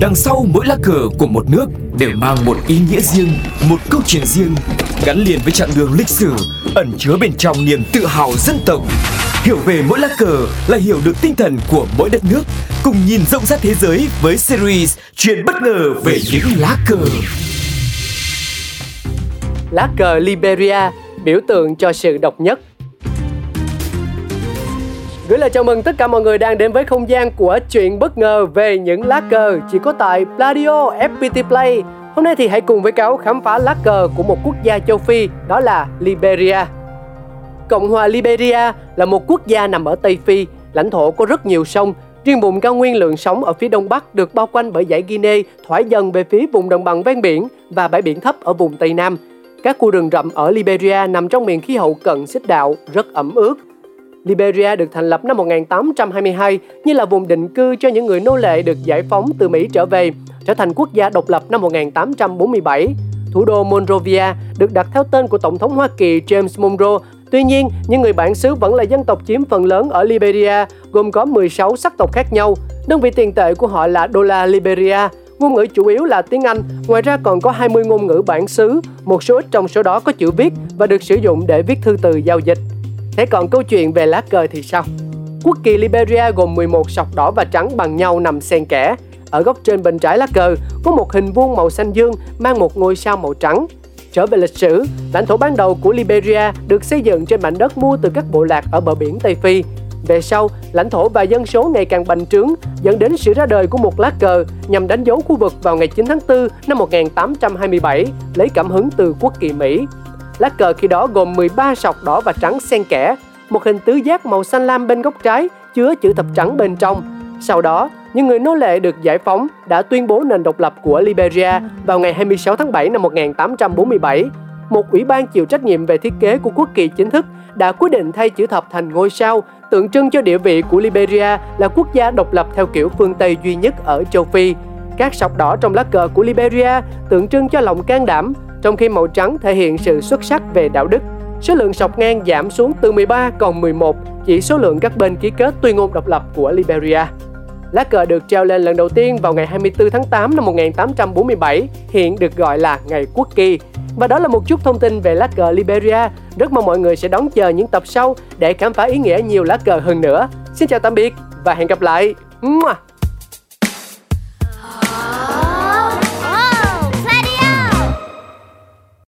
Đằng sau mỗi lá cờ của một nước đều mang một ý nghĩa riêng, một câu chuyện riêng, gắn liền với chặng đường lịch sử, ẩn chứa bên trong niềm tự hào dân tộc. Hiểu về mỗi lá cờ là hiểu được tinh thần của mỗi đất nước, cùng nhìn rộng rãi thế giới với series Chuyện bất ngờ về những lá cờ. Lá cờ Liberia, biểu tượng cho sự độc nhất. Gửi lời chào mừng tất cả mọi người đang đến với không gian của chuyện bất ngờ về những lá cờ chỉ có tại Pladio FPT Play. Hôm nay thì hãy cùng với cáo khám phá lá cờ của một quốc gia châu Phi, đó là Liberia. Cộng hòa Liberia là một quốc gia nằm ở Tây Phi, lãnh thổ có rất nhiều sông. Riêng vùng cao nguyên lượng sóng ở phía đông bắc được bao quanh bởi dãy Guinea thoải dần về phía vùng đồng bằng ven biển và bãi biển thấp ở vùng Tây Nam. Các khu rừng rậm ở Liberia nằm trong miền khí hậu cận xích đạo, rất ẩm ướt. Liberia được thành lập năm 1822 như là vùng định cư cho những người nô lệ được giải phóng từ Mỹ trở về, trở thành quốc gia độc lập năm 1847. Thủ đô Monrovia được đặt theo tên của Tổng thống Hoa Kỳ James Monroe Tuy nhiên, những người bản xứ vẫn là dân tộc chiếm phần lớn ở Liberia, gồm có 16 sắc tộc khác nhau. Đơn vị tiền tệ của họ là đô la Liberia. Ngôn ngữ chủ yếu là tiếng Anh, ngoài ra còn có 20 ngôn ngữ bản xứ, một số ít trong số đó có chữ viết và được sử dụng để viết thư từ giao dịch. Thế còn câu chuyện về lá cờ thì sao? Quốc kỳ Liberia gồm 11 sọc đỏ và trắng bằng nhau nằm xen kẽ. Ở góc trên bên trái lá cờ có một hình vuông màu xanh dương mang một ngôi sao màu trắng. Trở về lịch sử, lãnh thổ ban đầu của Liberia được xây dựng trên mảnh đất mua từ các bộ lạc ở bờ biển Tây Phi. Về sau, lãnh thổ và dân số ngày càng bành trướng, dẫn đến sự ra đời của một lá cờ nhằm đánh dấu khu vực vào ngày 9 tháng 4 năm 1827, lấy cảm hứng từ quốc kỳ Mỹ. Lá cờ khi đó gồm 13 sọc đỏ và trắng xen kẽ, một hình tứ giác màu xanh lam bên góc trái chứa chữ thập trắng bên trong. Sau đó, những người nô lệ được giải phóng đã tuyên bố nền độc lập của Liberia vào ngày 26 tháng 7 năm 1847. Một ủy ban chịu trách nhiệm về thiết kế của quốc kỳ chính thức đã quyết định thay chữ thập thành ngôi sao, tượng trưng cho địa vị của Liberia là quốc gia độc lập theo kiểu phương Tây duy nhất ở châu Phi. Các sọc đỏ trong lá cờ của Liberia tượng trưng cho lòng can đảm, trong khi màu trắng thể hiện sự xuất sắc về đạo đức. Số lượng sọc ngang giảm xuống từ 13 còn 11, chỉ số lượng các bên ký kết tuyên ngôn độc lập của Liberia. Lá cờ được treo lên lần đầu tiên vào ngày 24 tháng 8 năm 1847, hiện được gọi là Ngày Quốc kỳ. Và đó là một chút thông tin về lá cờ Liberia. Rất mong mọi người sẽ đón chờ những tập sau để khám phá ý nghĩa nhiều lá cờ hơn nữa. Xin chào tạm biệt và hẹn gặp lại. Mua!